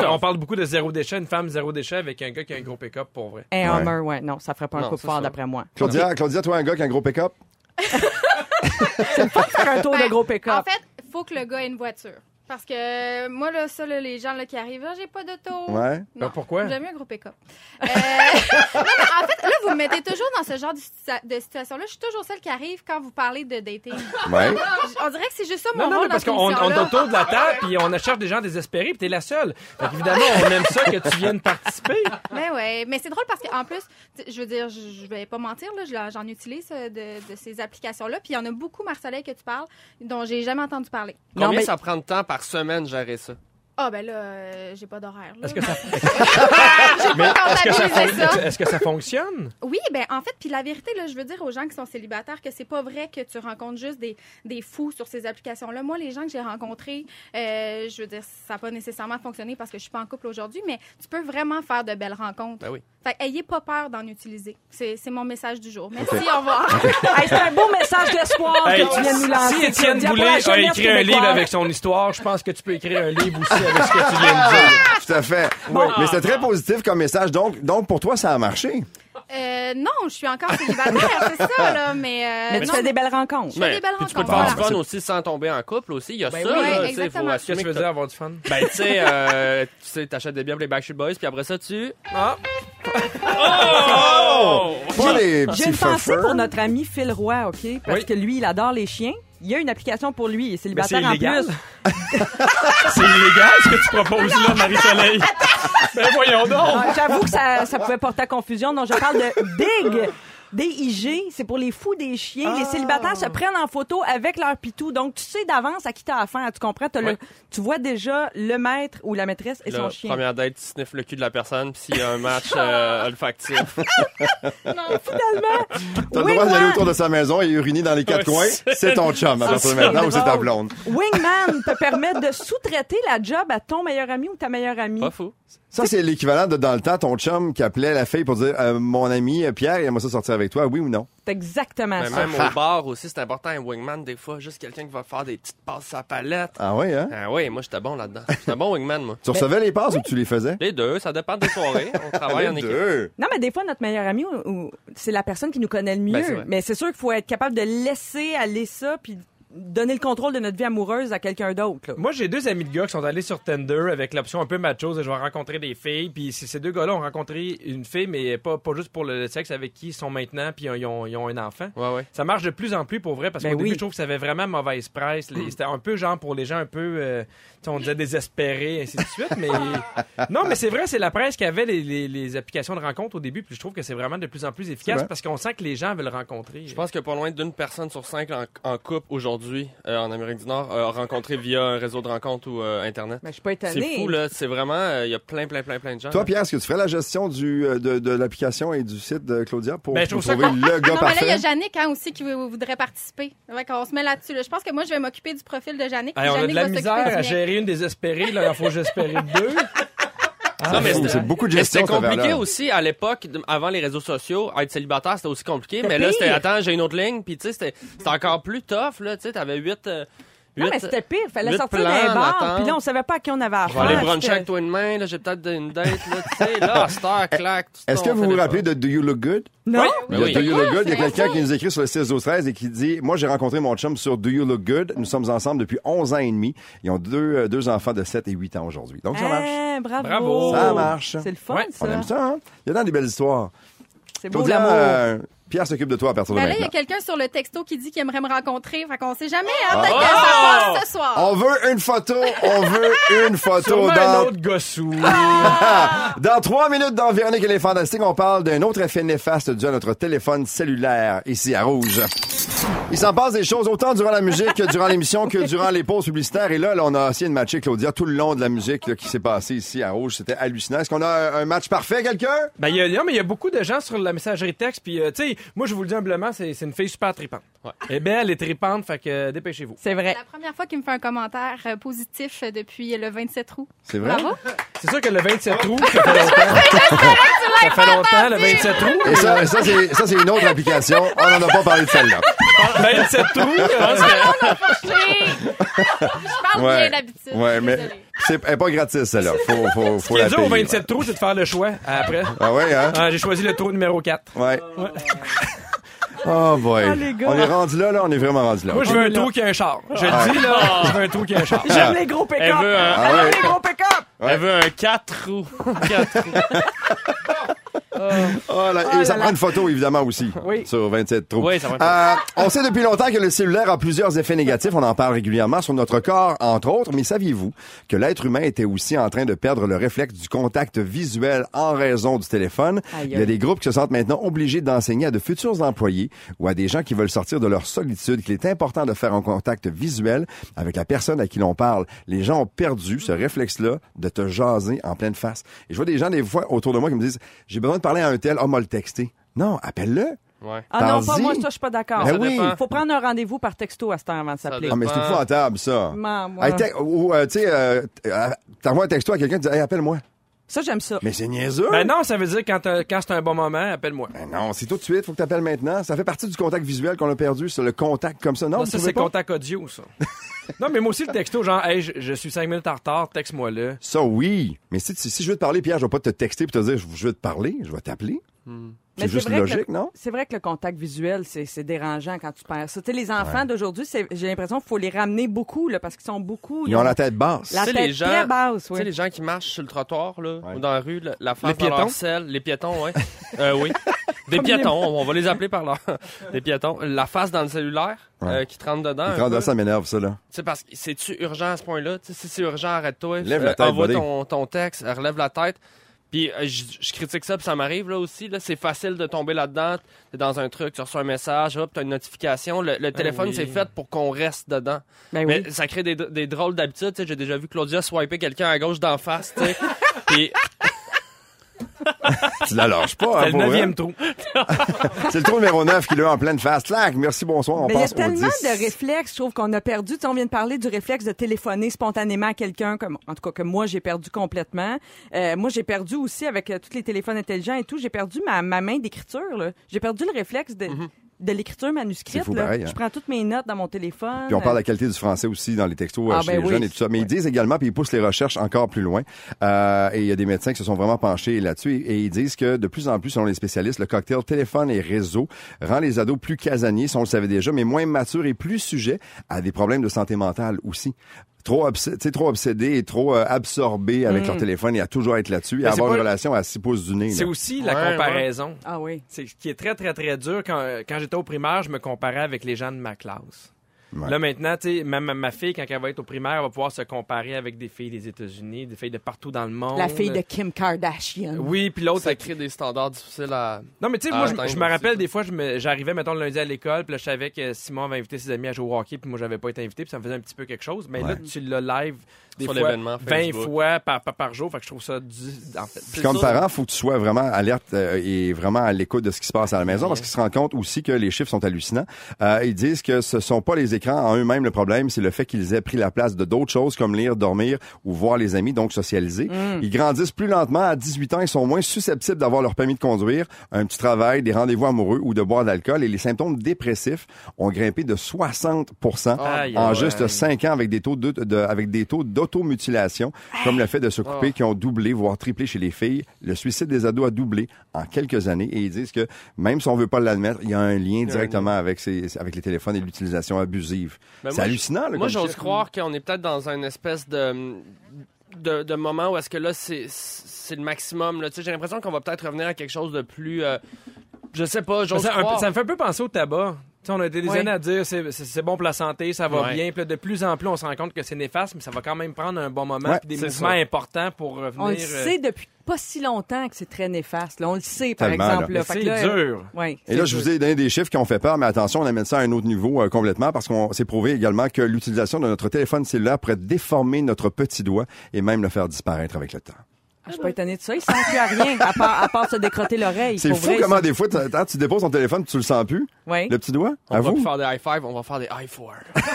non, on parle beaucoup de zéro déchet, une femme zéro déchet avec un gars qui a un gros pick-up pour vrai. Un Ouais. Hummer, ouais. Non, ça ferait pas un Non, couple c'est fort, d'après moi. Claudia, Claudia, toi, un gars qui a un gros pick-up? Faire un tour de Ben, gros pick-up. En fait, il faut que le gars ait une voiture. Parce que moi, là, ça, là, les gens là, qui arrivent, Ah, j'ai pas d'auto. Ouais. Non. Ben, pourquoi? J'aime mieux un gros pick-up. Euh, [laughs] non, mais en fait, là, vous me mettez toujours dans ce genre de, situa- de situation-là. Je suis toujours celle qui arrive quand vous parlez de dating. [laughs] Ouais. On dirait que c'est juste ça mon Non, non, mais parce qu'on est autour de la table, puis on cherche des gens désespérés, puis t'es la seule. Fait évidemment, on aime ça que tu viennes participer. Mais ouais, mais c'est drôle parce qu'en plus, je veux dire, je, vais pas mentir, là, je- j'en utilise euh, de, de ces applications-là. Puis il y en a beaucoup, Marcelin, que tu parles, dont j'ai jamais entendu parler. Combien Non, mais- ça prend de temps par semaine gérer ça? Ah, ben là, euh, j'ai pas d'horaire. là. Est-ce que ça, [laughs] J'ai mais pas est-ce que ça, comptabilisé fon- ça. est-ce que ça fonctionne? Oui, ben en fait, puis la vérité, là, je veux dire aux gens qui sont célibataires que c'est pas vrai que tu rencontres juste des, des fous sur ces applications-là. Moi, les gens que j'ai rencontrés, euh, je veux dire, ça n'a pas nécessairement fonctionné parce que je suis pas en couple aujourd'hui, mais tu peux vraiment faire de belles rencontres. Ben oui. Fait ayez pas peur d'en utiliser. C'est mon message du jour. Merci, au revoir. [laughs] Hey, c'est un beau message d'espoir Hey, que tu viens de nous lancer. si Étienne Boulay la a écrit un livre avec son histoire, je pense que tu peux écrire un livre aussi avec ce que tu viens de dire. [laughs] Tout à fait. Mais c'était très positif comme message. Donc, donc, pour toi, ça a marché? Euh, non, je suis encore célibataire, c'est ça, là, mais... euh, [laughs] Mais tu non, fais des belles rencontres. Je fais des belles puis tu peux te faire du fun aussi sans tomber en couple aussi. Il y a Ben ça, oui, là. tu sais, exactement. faut Qu'est-ce que tu veux dire avoir du fun? Ben, tu sais, euh, tu sais, t'achètes des biens pour les Backstreet Boys, puis après ça, tu... Ah! Pas les J'ai petits une pensée pour notre ami Phil Roy, OK? Parce Oui. que lui, il adore les chiens. Il y a une application pour lui. Il est Mais c'est célibataire en illégal. plus. [laughs] C'est illégal ce que tu proposes là, Marie-Soleil. Ben voyons donc! Ah, J'avoue que ça, ça pouvait porter à confusion. Donc, je parle de Big. DIG, c'est pour les fous des chiens. Les célibataires se prennent en photo avec leur pitou. Donc, tu sais d'avance à qui t'as affaire. Tu comprends? Le- tu vois déjà le maître ou la maîtresse et La son chien. première date, tu sniffes le cul de la personne, puis s'il y a un match [laughs] euh, olfactif. [laughs] T'as le droit d'aller autour de sa maison et uriner dans les quatre Ouais, coins. c'est- C'est ton chum à partir de maintenant ou c'est ta blonde. Wingman te permet de sous-traiter la job à ton meilleur ami ou ta meilleure amie. Pas fou. Ça, c'est l'équivalent de dans le temps, ton chum qui appelait la fille pour dire euh, Mon ami Pierre, il aimerait ça sortir avec toi, oui ou non? C'est exactement Mais ça. même au bar aussi, c'est important, un wingman, des fois, juste quelqu'un qui va faire des petites passes à palette. Ah oui, hein? Ah oui, moi, j'étais bon là-dedans. J'étais un bon wingman, moi. Tu recevais les passes ou tu les faisais? Les deux, ça dépend des soirées. On travaille en Les équipe. deux. Non, mais des fois, notre meilleur ami, ou- ou- c'est la personne qui nous connaît le mieux. Ben, c'est vrai. mais c'est sûr qu'il faut être capable de laisser aller ça, puis donner le contrôle de notre vie amoureuse à quelqu'un d'autre. Moi, j'ai deux amis de gars qui sont allés sur Tinder avec l'option un peu macho, de je vais rencontrer des filles. Puis ces deux gars-là ont rencontré une fille, mais pas, pas juste pour le sexe avec qui ils sont maintenant, puis ils ont, ils ont un enfant. Ouais, ouais. Ça marche de plus en plus pour vrai parce Ben qu'au début, oui. je trouve que ça avait vraiment mauvaise presse. Les- C'était un peu genre pour les gens un peu, euh, on disait désespérés, ainsi de suite. Mais [laughs] non, mais c'est vrai, c'est la presse qui avait les, les- les applications de rencontre au début. Puis je trouve que c'est vraiment de plus en plus efficace parce qu'on sent que les gens veulent rencontrer. Je pense que pas loin d'une personne sur cinq en, en couple aujourd'hui, euh, en Amérique du Nord, a rencontré via un réseau de rencontres ou euh, Internet. Ben, je suis pas C'est étonnée. fou, là. C'est vraiment... euh, Il y a plein, plein, plein, plein de gens. Toi. Pierre, est-ce que tu ferais la gestion du, de, de l'application et du site de Claudia pour, Ben, je pour ça trouver le gars Non, mais là, il y a parfait? Yannick hein, aussi qui vou- voudrait participer. Qu'on se met là-dessus. là. Je pense que moi, je vais m'occuper du profil de Yannick. Hey, on a de la misère à gérer une désespérée. Là, il faut que j'espérer deux. [laughs] Non, mais fou, c'était- c'est beaucoup de gestion. C'était compliqué aussi à l'époque, avant les réseaux sociaux, être célibataire, c'était aussi compliqué. Mais là, c'était, attends, j'ai une autre ligne, puis tu sais, c'était, c'était encore plus tough, là, tu sais, t'avais huit, euh, Non, mais c'était pire. Fallait sortir plans d'un bar, puis là, on savait pas à qui on avait Je vais aller affaire. bruncher avec toi une main, là, j'ai peut-être une date, là, tu sais, là, à cette heure, clac. tout Est-ce que vous vous rappelez de Do You Look Good? Non? Oui. Do You Look Good. Il y a quelqu'un qui nous écrit sur le 16 12 13 et qui dit Moi, j'ai rencontré mon chum sur Do You Look Good. Nous sommes ensemble depuis 11 ans et demi. Ils ont deux, euh, deux enfants de 7 et 8 ans aujourd'hui. Donc, ça marche. Eh, bravo. Bravo. Ça marche. C'est le fun, Ouais, ça. On aime ça, hein? Il y a dans des belles histoires. C'est beau l'amour. Pierre s'occupe de toi à partir de Ben là, il y a quelqu'un sur le texto qui dit qu'il aimerait me rencontrer. Fait qu'on sait jamais, hein, Ah. peut-être que ça passe ce soir. On veut une photo. On veut [laughs] une photo. Sûrement un Dans, autre gossou. [laughs] dans trois minutes dans Véronique et les Fantastiques, on parle d'un autre effet néfaste dû à notre téléphone cellulaire ici à Rouge. Il s'en passe des choses autant durant la musique que durant l'émission que durant les pauses publicitaires. Et là, là, on a essayé de matcher Claudia tout le long de la musique là, qui s'est passée ici à Rouge. C'était hallucinant. Est-ce qu'on a un, un match parfait, quelqu'un? Ben, il y a, non, mais il y a beaucoup de gens sur la messagerie texte. Puis, euh, tu sais, moi, je vous le dis humblement, c'est c'est une fille super tripante. Ouais. Elle est belle, elle est tripante, fait que euh, dépêchez-vous. C'est C'est vrai. la première fois qu'il me fait un commentaire euh, positif euh, depuis le 27 août. C'est vrai? Bravo. C'est sûr que le 27 août, ça fait [laughs] longtemps. ça fait longtemps, le 27 août. Et ça, ça, c'est, ça, c'est une autre application. On n'en a pas parlé de celle-là. 27 août, euh, Je parle Ouais. bien d'habitude. Ouais, mais Désolée. C'est elle est pas gratis, celle-là. Faut, faut, Ce faut qui est dur au payer. 27 trous, c'est de faire le choix après. Ah ouais, hein? Ah, J'ai choisi le trou numéro 4. Ouais. Oh boy. Ah, les gars. On est rendu là, là. On est vraiment rendu là. Moi, je veux un trou qui a un char. Je le dis, là, je veux un trou qui a un char. J'aime les gros pick-up. Elle veut un- Ah ouais. les gros pick-up. Elle veut un 4 roues. 4 roues. [laughs] Oh, là, Oh et ça là prend une photo, évidemment, aussi. Oui. Sur 27 trous. Oui, ça va être- Euh, on sait depuis longtemps que le cellulaire a plusieurs effets négatifs. On en parle régulièrement sur notre corps, entre autres. Mais saviez-vous que l'être humain était aussi en train de perdre le réflexe du contact visuel en raison du téléphone? Aïe, Il y a des groupes qui se sentent maintenant obligés d'enseigner à de futurs employés ou à des gens qui veulent sortir de leur solitude qu'il est important de faire un contact visuel avec la personne à qui l'on parle. Les gens ont perdu ce réflexe-là de te jaser en pleine face. Et je vois des gens des fois autour de moi qui me disent, j'ai besoin de parler à un tel, oh, m'a le texter. Non, appelle-le. Ouais. Ah non, pas moi, ça, je suis pas d'accord. Ben oui. dépend. Faut prendre un rendez-vous par texto à cette heure avant de s'appeler. Ah, mais c'est épouvantable, ça. Maman, moi. Hey, te- ou, euh, tu sais, euh, euh, t'envoies un texto à quelqu'un, tu dis, hey, appelle-moi. Ça, j'aime ça. Mais c'est niaiseux. Ben non, ça veut dire quand, quand c'est un bon moment, appelle-moi. Ben non, c'est tout de suite, faut que t'appelles maintenant. Ça fait partie du contact visuel qu'on a perdu, c'est le contact comme ça. Non, Non, ça, c'est contact audio, ça. [laughs] non, mais moi aussi, le texto, genre, hey, je, je suis 5 minutes en retard, texte-moi là. Ça, oui. Mais si, si, si je veux te parler, Pierre, je vais pas te texter pour te dire, je veux te parler, je vais t'appeler. Mais C'est juste vrai que logique, le- non? C'est vrai que le contact visuel, c'est dérangeant quand tu perds ça. Tu sais, les enfants d'aujourd'hui, j'ai l'impression qu'il faut les ramener beaucoup, là, parce qu'ils sont beaucoup. Ils ont la tête basse. La Tu tête les gens- très basse, Tu oui. sais, les gens qui marchent sur le trottoir, là, Ouais. ou dans la rue, la, la face Les dans leur piétons? selle, les piétons, ouais. [laughs] euh, oui. Des piétons, [laughs] on va les appeler par là. Des piétons. La face dans le cellulaire, euh, qui te rentre dedans. Peu. ça m'énerve, ça, là. Tu sais, parce que c'est-tu urgent à ce point-là? Tu si c'est urgent, arrête-toi. Lève la Euh, tête, Envoie ton, ton texte, relève la tête. Puis euh, je je critique ça, puis ça m'arrive là aussi. Là, c'est facile de tomber là-dedans. T'es dans un truc, tu reçois un message, hop, t'as une notification. Le, le téléphone, oui. c'est fait pour qu'on reste dedans. Ben Mais oui. ça crée des, des drôles d'habitudes. tu sais. J'ai déjà vu Claudia swiper quelqu'un à gauche d'en face. [laughs] Puis [laughs] Tu la lâches pas, hein, [laughs] C'est le neuvième trou. C'est le trou numéro 9 qui l'a en pleine face. Clac, merci, bonsoir, on Mais il y a tellement 10. de réflexes, je trouve qu'on a perdu. Tu sais, on vient de parler du réflexe de téléphoner spontanément à quelqu'un, comme en tout cas que moi j'ai perdu complètement. Euh, moi j'ai perdu aussi avec euh, tous les téléphones intelligents et tout. J'ai perdu ma, ma main d'écriture. J'ai perdu le réflexe de, de l'écriture manuscrite. C'est fou, là. pareil, hein. Je prends toutes mes notes dans mon téléphone. Puis on parle de la qualité du français aussi dans les textos euh, Ah, chez ben les oui. jeunes et tout ça. Mais ils disent également, puis ils poussent les recherches encore plus loin. Euh, et il y a des médecins qui se sont vraiment penchés là-dessus. Et, et ils disent que de plus en plus, selon les spécialistes, le cocktail téléphone et réseau rend les ados plus casaniers, si on le savait déjà, mais moins matures et plus sujets à des problèmes de santé mentale aussi. Trop, obs- trop obsédés et trop euh, absorbés avec leur téléphone et à toujours être là-dessus et Mais avoir une relation à six pouces du nez. C'est aussi la Ouais, comparaison. Ah oui. C'est ce qui est très, très, très dur. Quand, quand j'étais au primaire, je me comparais avec les gens de ma classe. Ouais. Là, maintenant, tu sais, ma, ma, ma fille, quand elle va être au primaire, elle va pouvoir se comparer avec des filles des États-Unis, des filles de partout dans le monde. La fille de Kim Kardashian. Oui, puis l'autre, ça crée des standards difficiles à. Non, mais tu sais, moi, je- me rappelle des fois, j'arrivais, mettons, le lundi à l'école, puis là, je savais que Simon avait invité ses amis à jouer au hockey, puis moi, j'avais pas été invité, puis ça me faisait un petit peu quelque chose. Mais là, tu l'as live des Sur fois, l'événement 20 Facebook. fois par, par, par jour, fait que je trouve ça du, en fait. Puis comme parent, faut que tu sois vraiment alerte euh, et vraiment à l'écoute de ce qui se passe à la maison parce qu'ils se rendent compte aussi que les chiffres sont hallucinants. Euh, ils disent que ce sont pas les écrans en eux-mêmes, le problème, c'est le fait qu'ils aient pris la place de d'autres choses comme lire, dormir ou voir les amis, donc socialiser. Ils grandissent plus lentement. À 18 ans, ils sont moins susceptibles d'avoir leur permis de conduire, un petit travail, des rendez-vous amoureux ou de boire de l'alcool. Et les symptômes dépressifs ont grimpé de 60 Aïe, en ouais. juste 5 ans avec des taux de, de- avec des taux d'automutilation, comme le fait de se couper, qui ont doublé, voire triplé chez les filles. Le suicide des ados a doublé en quelques années et ils disent que même si on veut pas l'admettre, il y a un lien directement avec, ces, avec les téléphones et l'utilisation abusive. Ben, c'est hallucinant. Là, Moi, j'ose croire qu'on est peut-être dans une espèce de, de, de moment où est-ce que là, c'est, le maximum. J'ai l'impression qu'on va peut-être revenir à quelque chose de plus... euh, je sais pas, j'ose un ça me fait un peu penser au tabac. On a été des Oui. années à dire c'est bon pour la santé, ça va bien. Puis de plus en plus, on se rend compte que c'est néfaste, mais ça va quand même prendre un bon moment puis des c'est mouvements ça. importants pour revenir. On le euh, sait depuis pas si longtemps que c'est très néfaste. là. On le sait, par Tellement, exemple. là. Fait là, dur. ouais, Et là, je vous ai donné des chiffres qui ont fait peur, mais attention, on amène ça à un autre niveau euh, complètement parce qu'on s'est prouvé également que l'utilisation de notre téléphone cellulaire pourrait déformer notre petit doigt et même le faire disparaître avec le temps. Je suis pas étonnée de ça. Il sent plus à rien, à part, à part se décrotter l'oreille. C'est fou vrai, comment ça- des fois, tu, déposes ton téléphone, tu le sens plus, Ouais. le petit doigt, on à va vous. plus faire des high five, on va faire des high four. [laughs]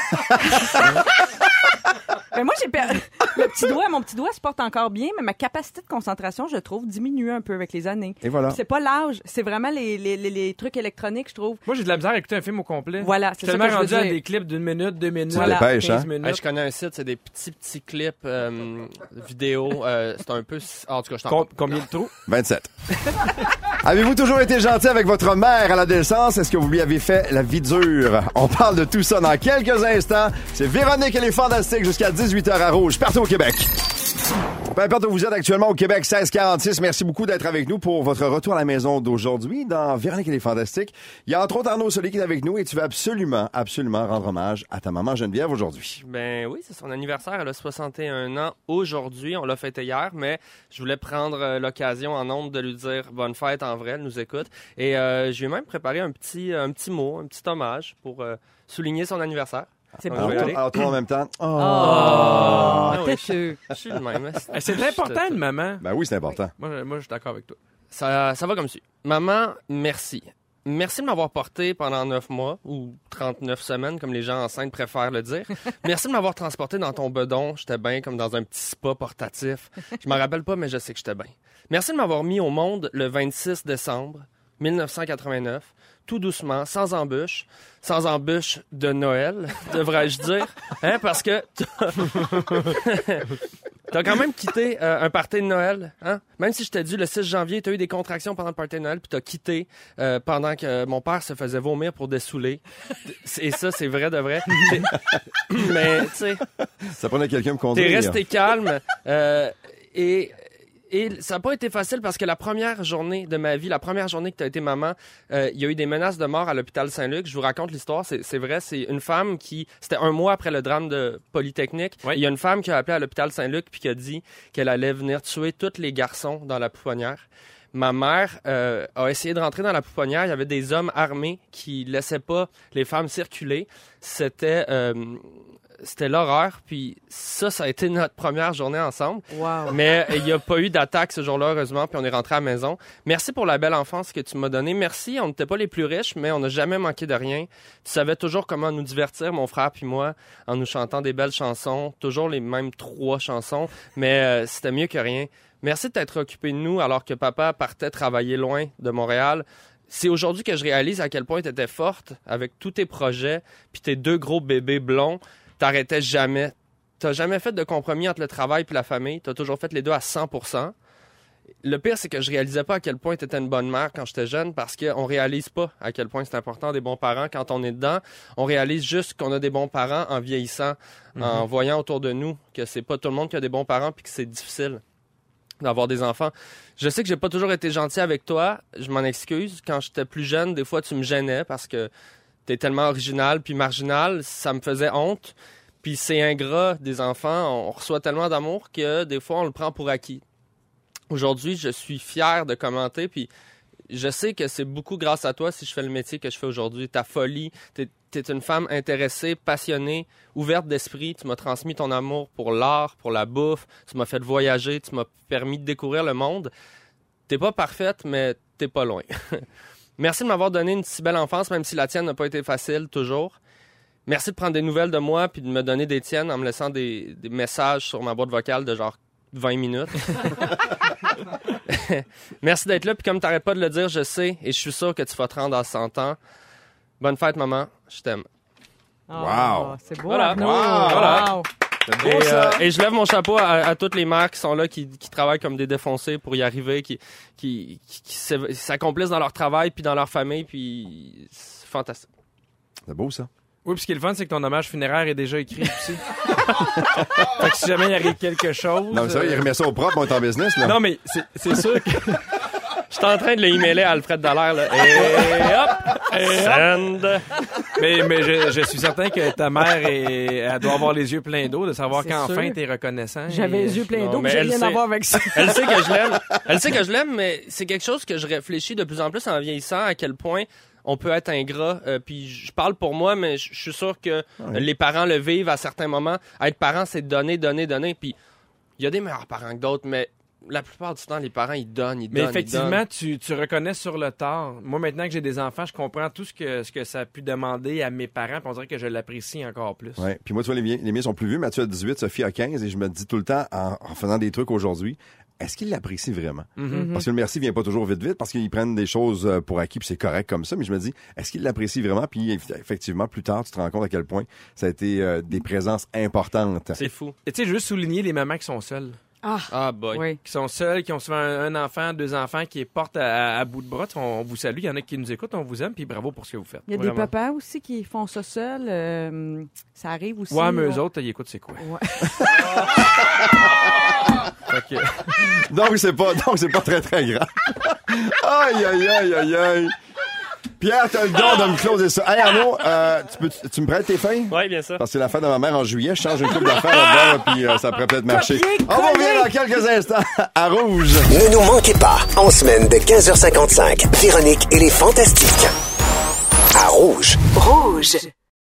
Mais moi, j'ai per- le petit doigt, mon petit doigt se porte encore bien, mais ma capacité de concentration, je trouve, diminue un peu avec les années. Et voilà. C'est pas l'âge, c'est vraiment les, les, les, les trucs électroniques, je trouve. Moi, j'ai de la misère à écouter un film au complet. Voilà, c'est Je suis ça tellement que je veux rendu à des clips d'une minute, deux minutes, te dépêches, 15 hein? minutes. Je connais un site, c'est des petits, petits clips euh, vidéo. euh, c'est un peu... ah, en tout cas, je t'en Com- parle. combien de trous? [laughs] 27. Avez-vous toujours été gentil avec votre mère à l'adolescence? Est-ce que vous lui avez fait la vie dure? On parle de tout ça dans quelques instants. C'est Véronique, elle est fantastique jusqu'à 18h à Rouge, partout au Québec. Peu importe où vous êtes actuellement au Québec 1646, merci beaucoup d'être avec nous pour votre retour à la maison d'aujourd'hui dans Véronique elle est fantastique. Il y a entre autres Arnaud Solé qui est avec nous et tu veux absolument, absolument rendre hommage à ta maman Geneviève aujourd'hui. Ben oui, c'est son anniversaire. Elle a 61 ans aujourd'hui. On l'a fêté hier, mais je voulais prendre euh, l'occasion en nombre de lui dire bonne fête en vrai. Elle nous écoute. Et euh, je lui ai même préparé un petit, un petit mot, un petit hommage pour euh, souligner son anniversaire. C'est Ah. Alors, toi- alors, toi en même temps. Oh. Oh, Ah oui. têteux. Je suis le même. Eh, C'est important, une maman. Ben oui, c'est important. Moi, je- moi, je suis d'accord avec toi. Ça, ça va comme suit. Maman, merci. Merci de m'avoir porté pendant 9 mois ou 39 semaines, comme les gens enceintes préfèrent le dire. Merci de m'avoir transporté dans ton bedon. J'étais bien comme dans un petit spa portatif. Je m'en rappelle pas, mais je sais que j'étais bien. Merci de m'avoir mis au monde le 26 décembre 1989, tout doucement, sans embûche. Sans embûche de Noël, [laughs] devrais-je dire. Hein, parce que [laughs] T'as quand même quitté euh, un party de Noël, hein? Même si je t'ai dit le 6 janvier, t'as eu des contractions pendant le party de Noël, puis t'as quitté euh, pendant que mon père se faisait vomir pour dessouler. Et ça, c'est vrai de vrai. Mais, [coughs] tu sais, Ça prenait quelqu'un me conduire. t'es resté calme. euh, et, et ça n'a pas été facile parce que la première journée de ma vie, la première journée que tu as été maman, euh, il y a eu des menaces de mort à l'hôpital Saint-Luc. Je vous raconte l'histoire, c'est vrai. C'est une femme qui, c'était un mois après le drame de Polytechnique. Oui. Il y a une femme qui a appelé à l'hôpital Saint-Luc puis qui a dit qu'elle allait venir tuer tous les garçons dans la pouponnière. Ma mère euh, a essayé de rentrer dans la pouponnière. Il y avait des hommes armés qui laissaient pas les femmes circuler. C'était euh, c'était l'horreur. Puis ça, ça a été notre première journée ensemble. Wow. Mais il n'y a pas eu d'attaque ce jour-là, heureusement, puis on est rentré à la maison. Merci pour la belle enfance que tu m'as donnée. Merci, on n'était pas les plus riches, mais on n'a jamais manqué de rien. Tu savais toujours comment nous divertir, mon frère puis moi, en nous chantant des belles chansons, toujours les mêmes trois chansons, mais euh, c'était mieux que rien. Merci de t'être occupé de nous alors que papa partait travailler loin de Montréal. C'est aujourd'hui que je réalise à quel point tu étais forte avec tous tes projets, puis tes deux gros bébés blonds. T'arrêtais jamais. T'as jamais fait de compromis entre le travail et la famille. T'as toujours fait les deux à 100% Le pire, c'est que je réalisais pas à quel point t'étais une bonne mère quand j'étais jeune parce qu'on réalise pas à quel point c'est important des bons parents quand on est dedans. On réalise juste qu'on a des bons parents en vieillissant, en voyant autour de nous que c'est pas tout le monde qui a des bons parents puis que c'est difficile d'avoir des enfants. Je sais que j'ai pas toujours été gentil avec toi. Je m'en excuse. Quand j'étais plus jeune, des fois, tu me gênais parce que t'es tellement original puis marginal. Ça me faisait honte. Puis c'est ingrat des enfants. On reçoit tellement d'amour que des fois, on le prend pour acquis. Aujourd'hui, je suis fier de commenter. Puis je sais que c'est beaucoup grâce à toi si je fais le métier que je fais aujourd'hui. Ta folie, t'es es une femme intéressée, passionnée, ouverte d'esprit. Tu m'as transmis ton amour pour l'art, pour la bouffe. Tu m'as fait voyager. Tu m'as permis de découvrir le monde. T'es pas parfaite, mais t'es pas loin. [laughs] Merci de m'avoir donné une si belle enfance, même si la tienne n'a pas été facile toujours. merci de prendre des nouvelles de moi puis de me donner des tiennes en me laissant des, des messages sur ma boîte vocale de genre 20 minutes. [laughs] merci d'être là puis comme t'arrêtes pas de le dire, je sais et je suis sûr que tu vas te rendre à 100 ans. Bonne fête, maman. Je t'aime. Wow. C'est beau. Voilà. Wow. Voilà. Et, euh, et je lève mon chapeau à, à toutes les mères qui sont là, qui, qui travaillent comme des défoncés pour y arriver, qui, qui, qui, s'accomplissent dans leur travail puis dans leur famille, puis c'est fantastique. C'est beau, ça. Oui, puis ce qui est le fun, c'est que ton hommage funéraire est déjà écrit aussi. [laughs] fait que si jamais il arrive quelque chose. Non, mais ça, euh, il remet ça au propre, on est en business, là. Non, mais c'est c'est sûr que. Je suis en train de le emailer à Alfred Dallaire, là. Et hop! Send! Mais, mais je, je suis certain que ta mère, est, elle doit avoir les yeux pleins d'eau de savoir qu'enfin t'es reconnaissant. J'avais Et- les yeux pleins d'eau, mais j'ai rien sait. à voir avec ça. Elle sait que je l'aime. [laughs] Elle sait que je l'aime, mais c'est quelque chose que je réfléchis de plus en plus en vieillissant, à quel point on peut être ingrat. Euh, puis je parle pour moi, mais je suis sûr que les parents le vivent à certains moments. Être parent, c'est donner, donner, donner. Puis il y a des meilleurs parents que d'autres, mais la plupart du temps, les parents, ils donnent, ils Mais donnent, ils effectivement, donnent. tu, tu reconnais sur le tard. Moi, maintenant que j'ai des enfants, je comprends tout ce que, ce que ça a pu demander à mes parents. Puis on dirait que je l'apprécie encore plus. Ouais. Puis moi, tu vois, les, miens- les miens sont plus vieux. Mathieu a 18, Sophie a 15. Et je me dis tout le temps, en, en faisant des trucs aujourd'hui, est-ce qu'ils l'apprécient vraiment? Mhm. Parce que le merci vient pas toujours vite vite, parce qu'ils prennent des choses euh, pour acquis, puis c'est correct comme ça. Mais je me dis, est-ce qu'ils l'apprécient vraiment? Puis eff- effectivement, plus tard, tu te rends compte à quel point ça a été euh, des présences importantes. C'est fou. Et tu sais, juste souligner les mamans qui sont seules. Ah, Ah, boy. oui. Qui sont seules, qui ont souvent un, un enfant, deux enfants, qui les portent à, à bout de bras. On, on vous salue. Il y en a qui nous écoutent. On vous aime. Puis bravo pour ce que vous faites. Il y a Vraiment. des papas aussi qui font ça seuls. euh, ça arrive aussi. Ouais, mais eux autres, ils écoutent c'est quoi? Ouais. [laughs] Que- [laughs] Donc, c'est pas, donc, c'est pas très, très grave. [laughs] aïe, aïe, aïe, aïe, aïe. Pierre, t'as le don de me closer ça. Hey, Arnaud, euh, tu, peux, tu me prêtes tes feuilles? Ouais, bien sûr. Parce que c'est la fête de ma mère en juillet. Je change une coupe d'affaires là-dedans, là, puis euh, ça pourrait peut-être marcher. On va revenir dans quelques instants [laughs] à Rouge. Ne nous manquez pas, en semaine de 15h55, Véronique et les Fantastiques. À Rouge. Rouge.